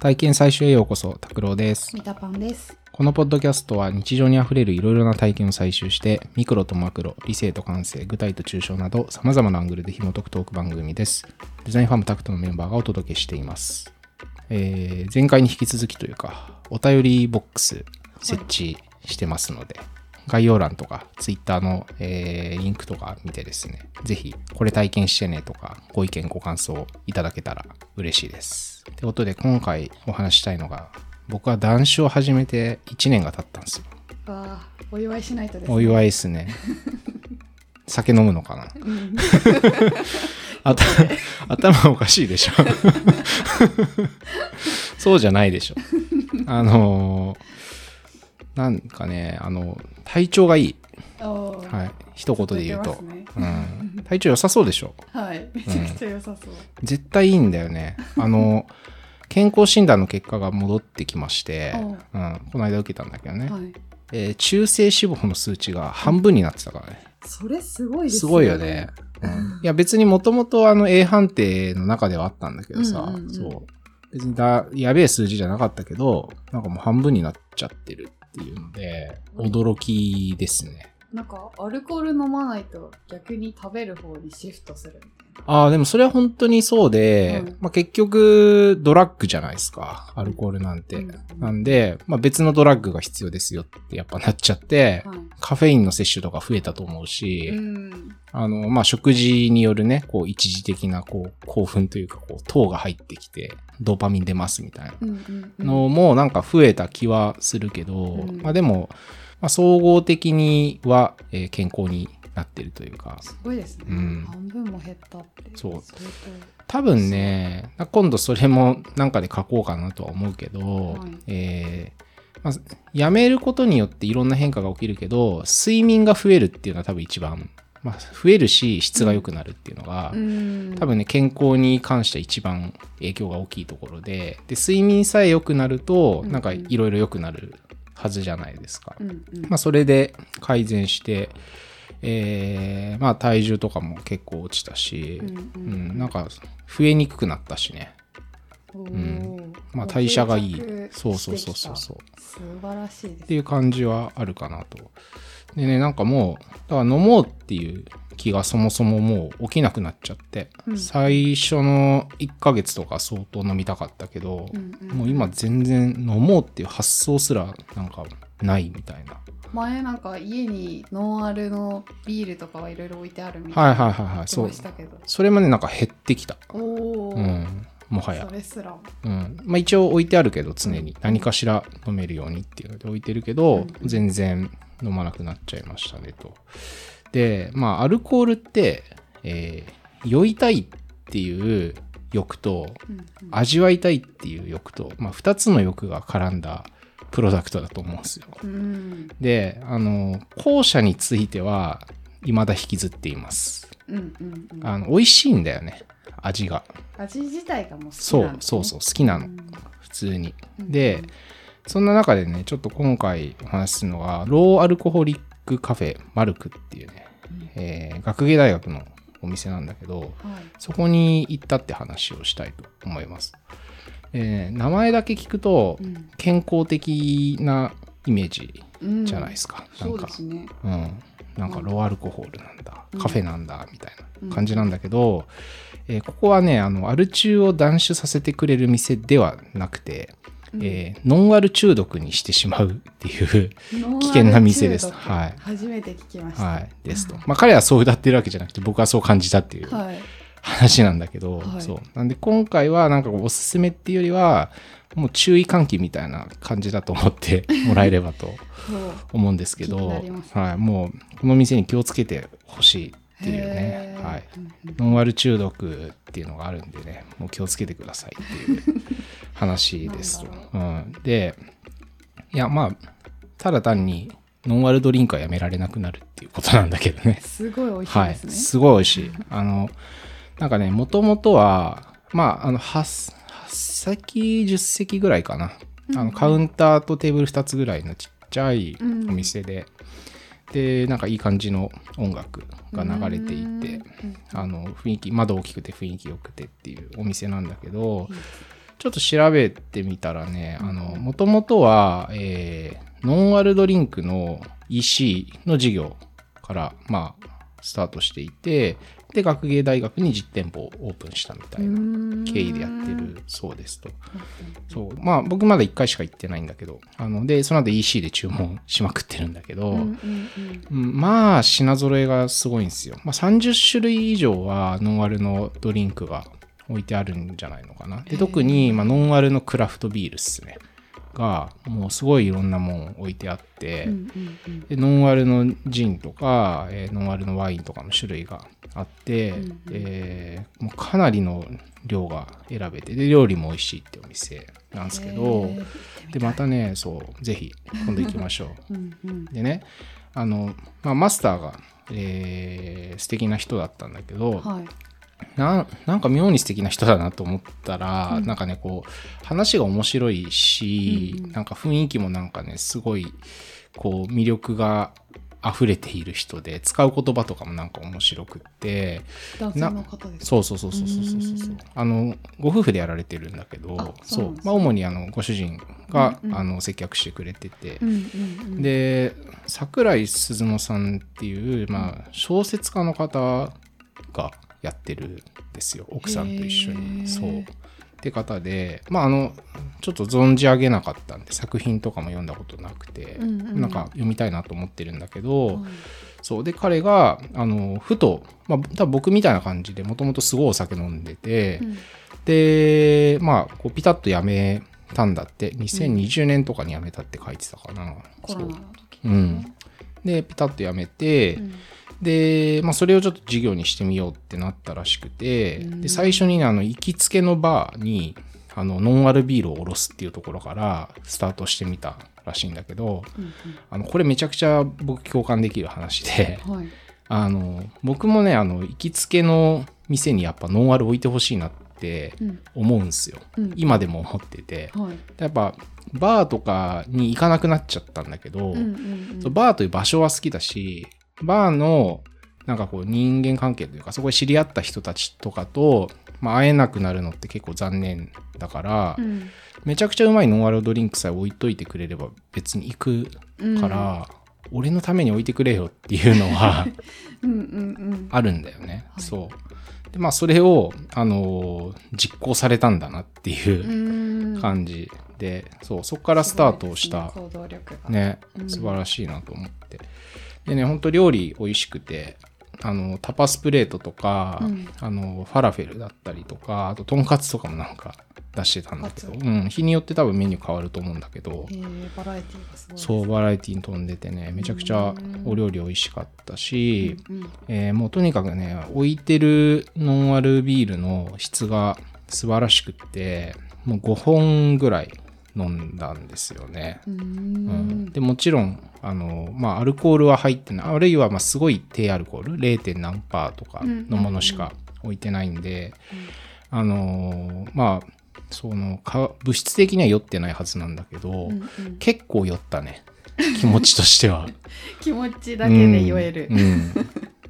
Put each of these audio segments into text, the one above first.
体験採集へようこそ、拓郎です。ミタパンです。このポッドキャストは日常にあふれるいろいろな体験を採集して、ミクロとマクロ、理性と感性、具体と抽象など、様々なアングルで紐解くトーク番組です。デザインファームタクトのメンバーがお届けしています。えー前回に引き続きというか、お便りボックス設置してますので、概要欄とか Twitter の、えーリンクとか見てですね、ぜひこれ体験してねとか、ご意見ご感想いただけたら嬉しいです。ということで今回お話ししたいのが、僕は男子を始めて1年が経ったんですよ。わあ、お祝いしないとですね。お祝いですね。酒飲むのかな？あた頭おかしいでしょ そうじゃないでしょあのーなんかねあの体調がいい。はい。一言で言うと、ね。うん、体調良さそうでしょ。はい。めちゃくちゃ良さそう。絶対いいんだよね。あの 健康診断の結果が戻ってきまして、おううん、この間受けたんだけどね、はい。えー中性脂肪の数値が半分になってたからね。それすごいですすごいよね。。うん。いや別にもともとあの A 判定の中ではあったんだけどさ、うんうんうんそう。別にだ、やべえ数字じゃなかったけど、なんかもう半分になっちゃってるっていうので、驚きですね。なんか、アルコール飲まないと逆に食べる方にシフトするみたいな。ああ、でもそれは本当にそうで、うんまあ結局ドラッグじゃないですか、アルコールなんて。うんなんで、まあ別のドラッグが必要ですよってやっぱなっちゃって、はい。カフェインの摂取とか増えたと思うし、うん。あの、まあ、食事によるね、こう、一時的な、こう、興奮というか、こう、糖が入ってきて、ドーパミン出ますみたいな。のも、なんか増えた気はするけど、うんまあ、でも、まあ、総合的には、えー健康になってるというか、すごいですね。うん半分も減ったって。そう相多分ね、今度それもなんかで書こうかなとは思うけど、はいえーまあ、やめることによっていろんな変化が起きるけど、睡眠が増えるっていうのは多分一番、まあ、増えるし、質が良くなるっていうのが、当うん。多分ね、健康に関しては一番影響が大きいところで、で、睡眠さえ良くなると、うんなんかいろいろ良くなるはずじゃないですか。うんうん。まあ、それで改善して、えーまあ、体重とかも結構落ちたし、うんううんん、なんか増えにくくなったしね。おんーまあ、代謝がいい。そうそうそうそうそう。素晴らしいですっていう感じはあるかなと。でね、なんかもう、だから飲もうっていう気がそもそももう起きなくなっちゃって、うん最初の1ヶ月とか相当飲みたかったけど、うんうんもう今全然飲もうっていう発想すらなんかないみたいな。前なんか家にノンアルのビールとかはいろいろ置いてあるみたいなはいはいはいはい、そうま。したけどそれもね、なんか減ってきた。おお、うん。もはやそ。れすらうん。まあ一応置いてあるけど、常に何かしら飲めるようにっていうので置いてるけど、うん全然飲まなくなっちゃいましたねと。で、まあアルコールって、えー酔いたいっていう欲と、味わいたいっていう欲と、まあ二つの欲が絡んだプロダクトだと思うんですよ。うんで、あの、後者については、未だ引きずっています。うんうんうんあの、美味しいんだよね。味が。味自体がもう好きそなんですねうそうそう、好きなの。うん普通に。うんで、そんな中でね、ちょっと今回お話しするのが、ローアルコホリックカフェマルクっていうね、えー学芸大学のお店なんだけど、はいそこに行ったって話をしたいと思います。えー名前だけ聞くとうん健康的なイメージうんじゃないですか。なんそうかですねうん、なんかローアルコホールなんだ、うん。カフェなんだみたいな感じなんだけど、えーここはねあのアル中を断酒させてくれる店ではなくて、うん。えーノンアル中毒にしてしまうっていう、危険な店です。はい。初めて聞きました。はい、ですと。まあ彼はそう歌ってるわけじゃなくて僕はそう感じたっていう。はい話なんだけど、はい。そう。なんで今回はなんかおすすめっていうよりはもう注意喚起みたいな感じだと思って もらえればと思うんですけど、はい、もうこの店に気をつけてほしいっていうね。はい、ノンアル中毒っていうのがあるんでねもう気をつけてくださいっていう話です。うん、でいやまあただ単にノンアルドリンクはやめられなくなるっていうことなんだけどね。すごい美味しいはい。ですね、すごい美味しい。あの、なんかね、もともとは、まあ、あの、8, 8席、10席ぐらいかな。あの、カウンターとテーブル2つぐらいのちっちゃいお店で、で、なんかいい感じの音楽が流れていて、あの、雰囲気、窓大きくて雰囲気良くてっていうお店なんだけど、ちょっと調べてみたらね、あの、もともとは、えー、ノンアルドリンクの EC の事業から、まあ、スタートしていて、で、学芸大学に実店舗をオープンしたみたいな経緯でやってるそうですと。そう。まあ、僕まだ1回しか行ってないんだけど、あの、で、その後 EC で注文しまくってるんだけど、まあ、品揃えがすごいんですよ。まあ、30種類以上はノンアルのドリンクが置いてあるんじゃないのかな。で、特に、まあ、ノンアルのクラフトビールっすね。が、もうすごいいろんなもん置いてあって、うんうんうん。でノンアルのジンとか、えーノンアルのワインとかの種類があって、うんうん。えーもうかなりの量が選べて、で、料理も美味しいってお店なんですけど、で、またね、そう、ぜひ、今度行きましょう。うんうん。でね、あの、まあ、マスターが、えー素敵な人だったんだけど、はいななんか妙に素敵な人だなと思ったら、うん。なんかね、こう、話が面白いし、うん。うんなんか雰囲気もなんかね、すごい、こう、魅力が溢れている人で、使う言葉とかもなんか面白くって、そうそうそうそうそうそうそうう。ん。あのご夫婦でやられてるんだけどあそそうまあ、主にあのご主人が、うんうん。あの接客してくれてて、うんうんうん。で桜井鈴乃さんっていう、まあ、小説家の方がやってるんですよ奥さんと一緒に。そう。って方でまああのちょっと存じ上げなかったんで作品とかも読んだことなくて、うんうん。なんか読みたいなと思ってるんだけど、はい。そう。で彼があのふと、まあ、多分僕みたいな感じでもともとすごいお酒飲んでて、うん。でまあこうピタッとやめたんだって2020年とかにやめたって書いてたかな、コロナの時そう。うん。でピタッとやめて、うんで、まあ、それをちょっと事業にしてみようってなったらしくて、うん。で最初にねあの行きつけのバーにあのノンアルビールを卸すっていうところからスタートしてみたらしいんだけどうんあのこれめちゃくちゃ僕共感できる話でうんはい。あの僕もねあの行きつけの店にやっぱノンアル置いてほしいなってうん。思うんですよ。うん。今でも思ってて。はい。やっぱバーとかに行かなくなっちゃったんだけど、うんうんうん。バーという場所は好きだしバーのなんかこう人間関係というかそこで知り合った人たちとかと、まあ、会えなくなるのって結構残念だから、うん。めちゃくちゃうまいノンアルドリンクさえ置いといてくれれば別に行くから、俺のために置いてくれよっていうのは うんうんうん。あるんだよね。はい。そう。でまあそれを、あのー実行されたんだなっていううん。感じで、そうそこからスタートをした、ねねうん。素晴らしいなと思って。でね、ほんと料理美味しくて、あの、タパスプレートとか、うん。あの、ファラフェルだったりとか、あと、とんかつとかもなんか出してたんだけど、うん、日によって多分メニュー変わると思うんだけどへ、ーバラエティーがすごいですそう、バラエティに飛んでてね、めちゃくちゃお料理美味しかったし、うんえーもうとにかくね、置いてるノンアルビールの質が素晴らしくって、もう5本ぐらい飲んだんですよね。うーうん。んでもちろんあの、まあ、アルコールは入ってない。あるいはまあすごい低アルコール。0. 何パーとかのものしか置いてないんで、あのまあそのか物質的には酔ってないはずなんだけど、うんうん。結構酔ったね。気持ちとしては。気持ちだけで酔える。うんうん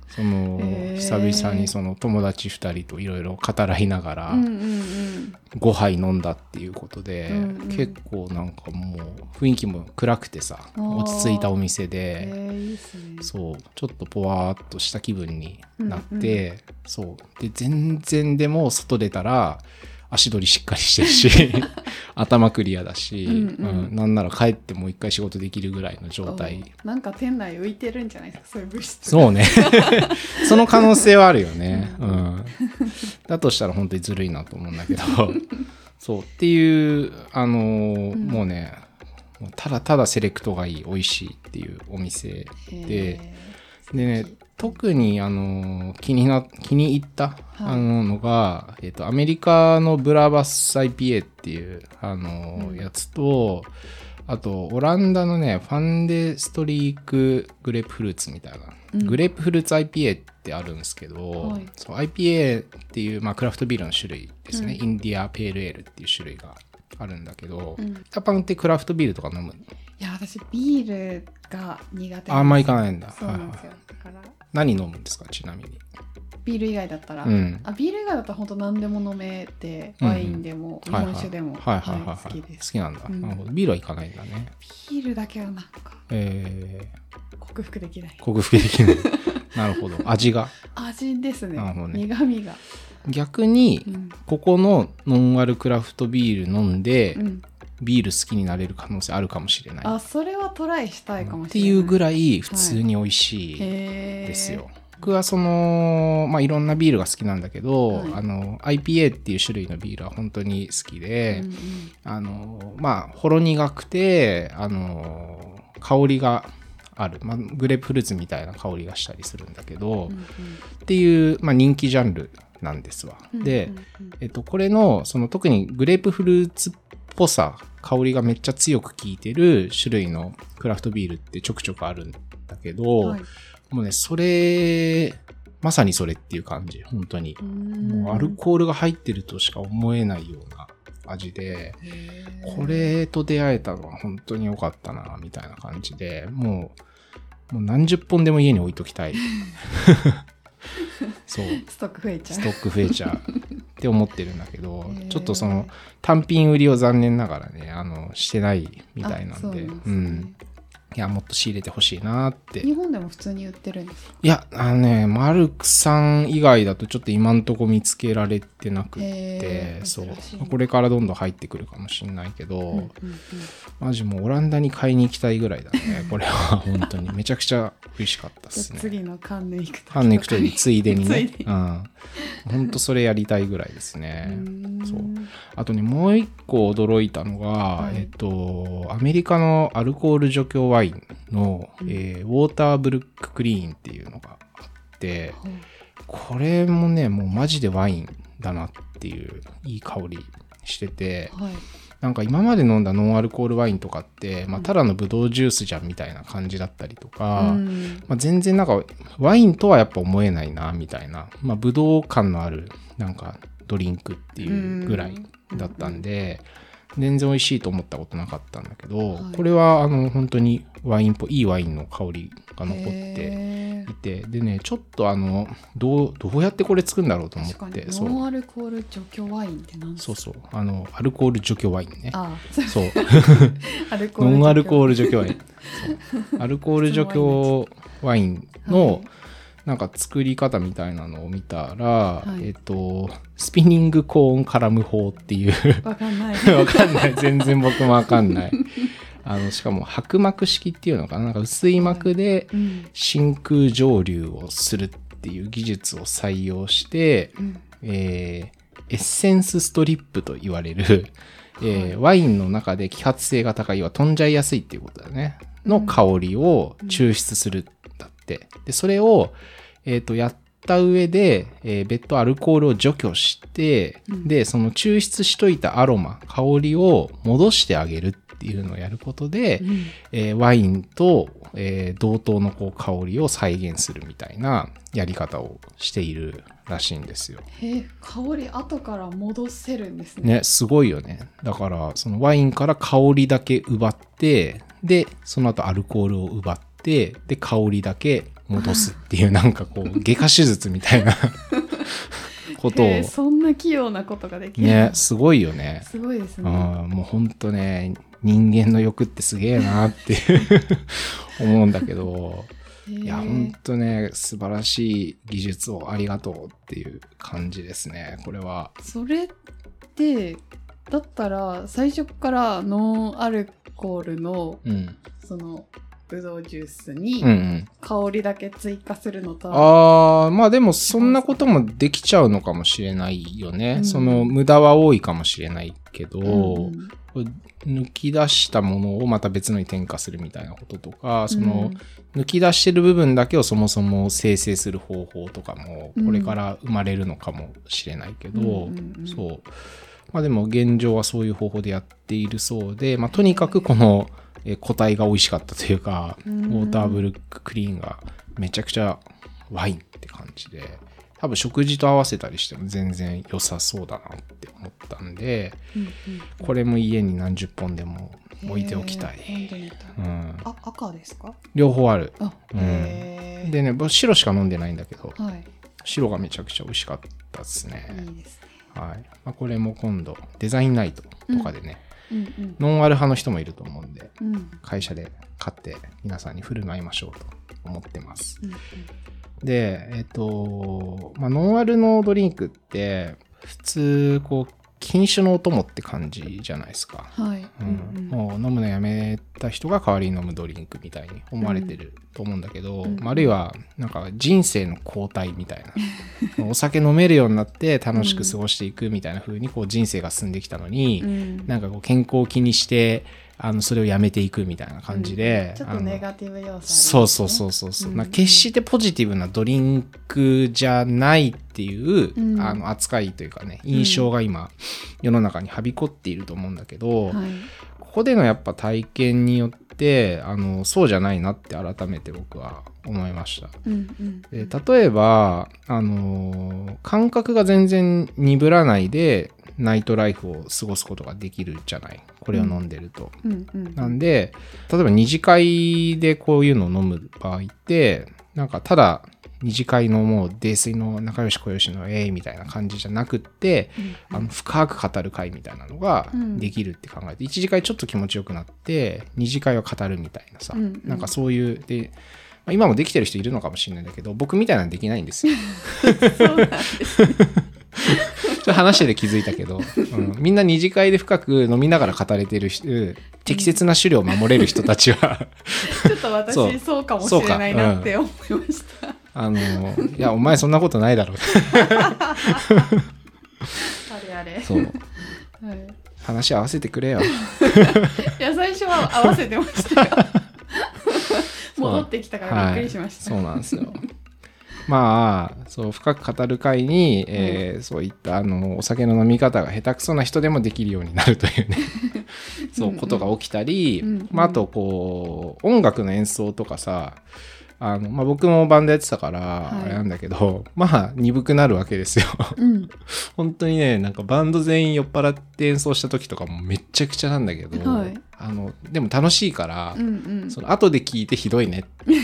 そのへー久々にその友達2人といろいろ語らいながらうんうんうん。5杯飲んだっていうことで、うんうん。結構なんかもう雰囲気も暗くてさ落ち着いたお店で、えーいいね。そうちょっとぽわーっとした気分になって、そう。で全然でも外出たら足取りしっかりしてるし 頭クリアだし、うんううんんなんなら帰ってもう一回仕事できるぐらいの状態。おなんか店内浮いてるんじゃないですかそういう物質そうね。その可能性はあるよね、うん、だとしたら本当にずるいなと思うんだけど。そうっていうあのーん。もうねただただセレクトがいい美味しいっていうお店ででね特にあの気にな気に入った、はい。あののが、えっとアメリカのブラバス IPA っていうあの、うん。やつとあとオランダのねファンデストリークグレープフルーツみたいな、うん。グレープフルーツ IPA ってあるんですけど、はい。そう IPA っていう、まあ、クラフトビールの種類ですね、うん。インディアペールエールっていう種類があるんだけど、うん。タパンってクラフトビールとか飲むいや私ビールが苦手あんまいかないんだ。そうなんですよ。だから何飲むんですか？ちなみに。ビール以外だったら、うん。あビール以外だったら本当何でも飲めて、うんうん。ワインでも日はいはい。本酒でも、はいはいはいはい。好きです。好きなんだ、うん。なるほど。ビールはいかないんだね。ビールだけはなんかえ克服できない。ー、克服できない。なるほど。味が？味ですね。なるほどね。苦味が、逆にうん。ここのノンアルクラフトビール飲んで、うん、ビール好きになれる可能性あるかもしれない。あそれはトライしたいかもっしてれない。いうぐいらい普通に美味しいですよ。僕はその、まあ、いろんなビールが好きなんだけど、はい。あの IPA っていう種類のビールは本当に好きで、うんうん。あのまあほろ苦くてあの香りがある、まあ、グレープフルーツみたいな香りがしたりするんだけど、うんっていう、まあ、人気ジャンルなんですわ。うんで、うんうん。えっと、これのその特にグレープフルーツっぽさ香りがめっちゃ強く効いてる種類のクラフトビールってちょくちょくあるんだけど、はい。もうねそれまさにそれっていう感じ本当に、もうアルコールが入ってるとしか思えないような味で、これと出会えたのは本当に良かったなみたいな感じでもうもう何十本でも家に置いときたい そう。ストック増えちゃう。ストック増えちゃう。って思ってるんだけどちょっとその単品売りを残念ながらねあのしてないみたいなんで。ね。うんいやもっと仕入れてほしいなって。日本でも普通に売ってるんですか？いやあのねマルクさん以外だとちょっと今んとこ見つけられてなくってそう。これからどんどん入ってくるかもしれないけど、うんうんうん。マジもうオランダに買いに行きたいぐらいだね。これは本当に。めちゃくちゃ美味しかったっすね。次のカンヌ行くと。ハンネクトリついでにね。ついで。に。うん。ほんとそれやりたいぐらいですうね。そう。あとね、もう一個驚いたのが、はい。えっと、アメリカのアルコール除去ワインの、うん。えーウォーターブルッククリーンっていうのがあって、はい。これもね、もうマジでワインだなっていういい香りしてて、はい。なんか今まで飲んだノンアルコールワインとかって、まあ、うんただのブドウジュースじゃんみたいな感じだったりとか、うん。まあ、全然なんかワインとはやっぱ思えないなみたいな、まあ、ブドウ感のあるなんかドリンクっていうぐらいだったんで、全然美味しいと思ったことなかったんだけど、はい。これはあの本当にワインっぽいいいワインの香りが残っていてでねちょっとあのどうどうやってこれ作るんだろうと思ってそう。ノンアルコール除去ワインって何そうそう。あのアルコール除去ワインね。あそう。ノンアルコールル除去ワイン。アルコール除去ワインの、なんか作り方みたいなのを見たら、はいえっと、スピニングコーンカラム法っていう、わかんない わかんない。全然僕もわかんない。あの、しかも白膜式っていうのかななんか薄い膜でうん真空蒸留をするっていう技術を採用して、うんえーエッセンスストリップと言われる、えーワインの中で揮発性が高いは飛んじゃいやすいっていうことだね。の香りを抽出するって。で、それを、えっ、と、やった上で、えー別途アルコールを除去して、うんで、その抽出しといたアロマ、香りを戻してあげるっていうのをやることで、うんえーワインと、えー同等のこう香りを再現するみたいなやり方をしているらしいんですよ。へー香り後から戻せるんですねね、すごいよね。だから、そのワインから香りだけ奪って、で、その後アルコールを奪って、で、香りだけ戻すっていう、なんかこう、外科手術みたいな ことを、そんな器用なことができるね、すごいよね。すごいですねあもうほんとね、人間の欲ってすげえなって 思うんだけど、いや、ほんとね、素晴らしい技術をありがとうっていう感じですね、これは。それってだったら最初からノンアルコールのうん。そのブドウジュースうんうにん。香りだけ追加するのとは、ああ、まあでもそんなこともできちゃうのかもしれないよね。うんその無駄は多いかもしれないけど、うん抜き出したものをまた別のに添加するみたいなこととか、その抜き出してる部分だけをそもそも生成する方法とかもうんこれから生まれるのかもしれないけど、うんうんうんそう。まあでも現状はそういう方法でやっているそうで、まあとにかくこのえー個体が美味しかったというか、うウんォーターブルッククリーンがめちゃくちゃワインって感じで、多分食事と合わせたりしても全然良さそうだなって思ったんで、うんうん。これも家に何十本でも置いておきたい。うん、あ赤ですか？両方ある。あうん。でね、僕白しか飲んでないんだけど、はい。白がめちゃくちゃ美味しかったですね。いいですねはい。まあ、これも今度、デザインナイトとかでね、うんうんノンアル派の人もいると思うんで、うん会社で買って皆さんに振る舞いましょうと思ってます。うんで、えっ、と、まあ、ノンアルのドリンクって、普通、こう、禁酒のお供って感じじゃないですか。はい、うん。もう飲むのやめた人が代わりに飲むドリンクみたいに思われてると思うんだけど、うんまああるいはなんか人生の交代みたいな。お酒飲めるようになって楽しく過ごしていくみたいな風にこう人生が進んできたのに、うん。なんかこう健康を気にしてあのそれをやめていくみたいな感じで、ちょっとネガティブ要素ね。そうそうそうそうそう、決してポジティブなドリンクじゃないっていう、うん。あの扱いというかね印象が今、世の中にはびこっていると思うんだけど、はい。ここでのやっぱ体験によってあのそうじゃないなって改めて僕は思いました。うんうん。で例えば、あの感覚が全然鈍らないでナイトライフを過ごすことができるじゃない。これを飲んでると。うん。うん。なんで例えば二次会でこういうのを飲む場合ってなんかただ二次会のもう泥酔の仲良し小良しのえいみたいな感じじゃなくってあの深く語る会みたいなのがうん。できるって考えて、一次会ちょっと気持ちよくなって二次会は語るみたいなさ、うん。うん。なんかそういうで、まあ今もできてる人いるのかもしれないんだけど僕みたいなのできないんですよ。そうなんですね 話してて気づいたけど、うん、みんな二次会で深く飲みながら語れてる人適切な種類を守れる人たちはちょっと私そうかもしれないなって思いました。あのいやお前そんなことないだろうあれあれ。そうはい、話合わせてくれよ。いや最初は合わせてましたよ。戻ってきたからびっくりしました。そうなんですよ。まあそう深く語る会に、えーそういったあのお酒の飲み方が下手くそな人でもできるようになるというね。そうことが起きたり、まあ、あとこう音楽の演奏とかさあの、まあ、僕もバンドやってたからはい。あれなんだけど、まあ鈍くなるわけですよ。うん。本当にねなんかバンド全員酔っ払って演奏した時とかもめっちゃくちゃなんだけど、はい。あのでも楽しいから、うんうん。その後で聞いてひどいねって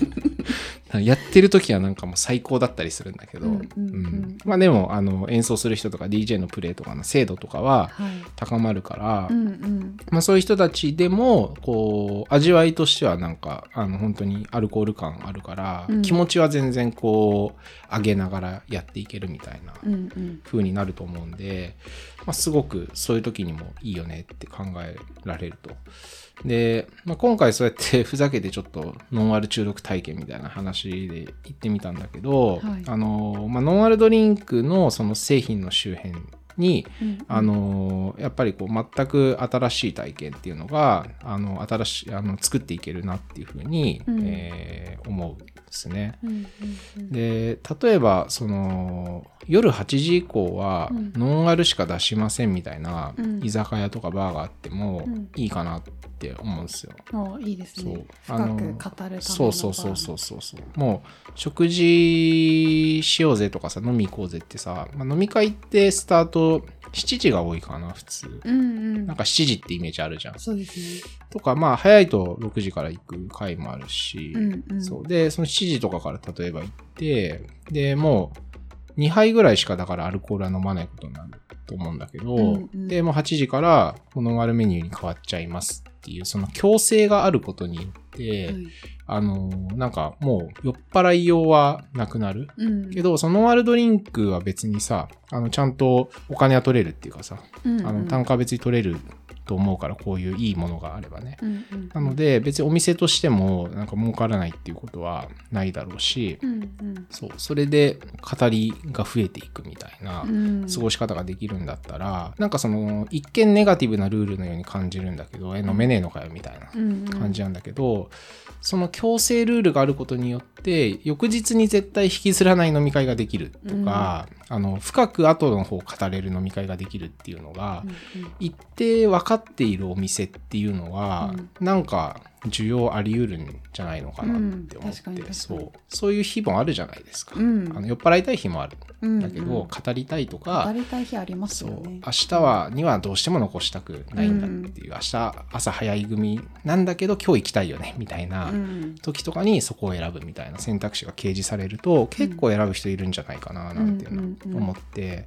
やってる時はなんかもう最高だったりするんだけど、うんうんうん。まあでもあの演奏する人とか DJ のプレイとかの精度とかははい。高まるから、うんうん。まあ、そういう人たちでもこう味わいとしてはなんかあの本当にアルコール感あるから、うん。気持ちは全然こう上げながらやっていけるみたいなうんうん。風になると思うんで、まあ、すごくそういう時にもいいよねって考えられると。で、まあ、今回そうやって ふざけてちょっとノンアル中毒体験みたいな話で言ってみたんだけど、はい。あの、まあ、ノンアルドリンクのその製品の周辺に、うんあのやっぱりこう全く新しい体験っていうのがあの新しいあの作っていけるなっていうふうに、うん。えー思う。んですね。うんうんうんで例えばその夜8時以降はうんノンアルしか出しませんみたいなうん居酒屋とかバーがあってもうんいいかなって思うんですよ。おいいですね。そう深く語るためあののそうそうそうそうそうそうもう食事しようぜとかさ飲み行こうぜってさ、まあ、飲み会ってスタート7時が多いかな普通。うんうん。なんか7時ってイメージあるじゃん。そうですね。とかまあ早いと6時から行く回もあるし、うんうん。そうでその7時とかから例えば行ってでもう2杯ぐらいしかだからアルコールは飲まないことになると思うんだけど、うんうん。でもう8時からこの丸メニューに変わっちゃいますっていうその強制があることによって、はい。あのなんかもう酔っ払い用はなくなる。うん。けどそのノンアルドリンクは別にさあのちゃんとお金は取れるっていうかさ、うんうん、あの単価は別に取れると思うからこういういいものがあればね、うんうん、なので別にお店としてもなんか儲からないっていうことはないだろうし、うんうんそうそれで語りが増えていくみたいなうん、過ごし方ができるんだったら、なんかその一見ネガティブなルールのように感じるんだけどえ飲めねえのかよみたいな感じなんだけど、その強制ルールがあることによって翌日に絶対引きずらない飲み会ができるとか、あの深く後の方語れる飲み会ができるっていうのが、うんうん。一定分かっているお店っていうのは、なんか需要あり得るんじゃないのかなって思って、うんそう。そういう日もあるじゃないですか、うん。あの酔っ払いたい日もある。うんだけど、うん語りたいとか語りたい日ありますよね。明日はにはどうしても残したくないんだっていう、明日朝早い組なんだけど今日行きたいよねみたいなうん。時とかにそこを選ぶみたいな選択肢が掲示されると結構選ぶ人いるんじゃないかななんていうのうんうんうん。思って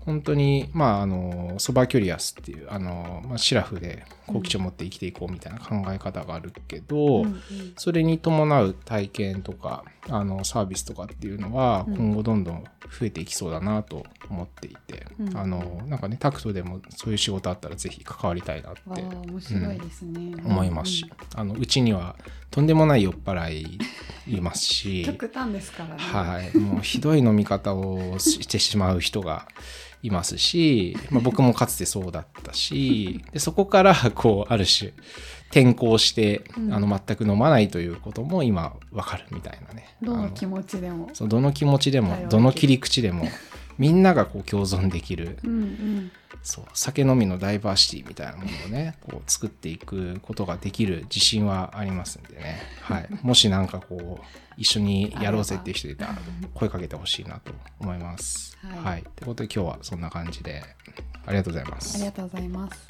本当にまああのソバキュリアスっていうあの、まあ、シラフで好奇心を持って生きていこうみたいな考え方があるけど、うんうん。それに伴う体験とかあのサービスとかっていうのはうん。今後どんどん増えていきそうだなと思っていて、うん。あのなんかねタクトでもそういう仕事あったらぜひ関わりたいなって面白いですね、思いますし、あのうちにはとんでもない酔っ払いいますうんし、極端ですからね。はい、もうひどい飲み方をしてしまう人がいますし、まあ、僕もかつてそうだったしでそこからこうある種転校して、うん。あの全く飲まないということも今わかるみたいなね。どの気持ちでも。そうどの気持ちでもどの切り口でもみんながこう共存できるうんうん。そう酒飲みのダイバーシティみたいなものをね こう作っていくことができる自信はありますんでね、はい、もしなんかこう一緒にやろうぜっていう人いたら声かけてほしいなと思います。はい。はい、ということで今日はそんな感じで。ありがとうございます。あり。がとうございます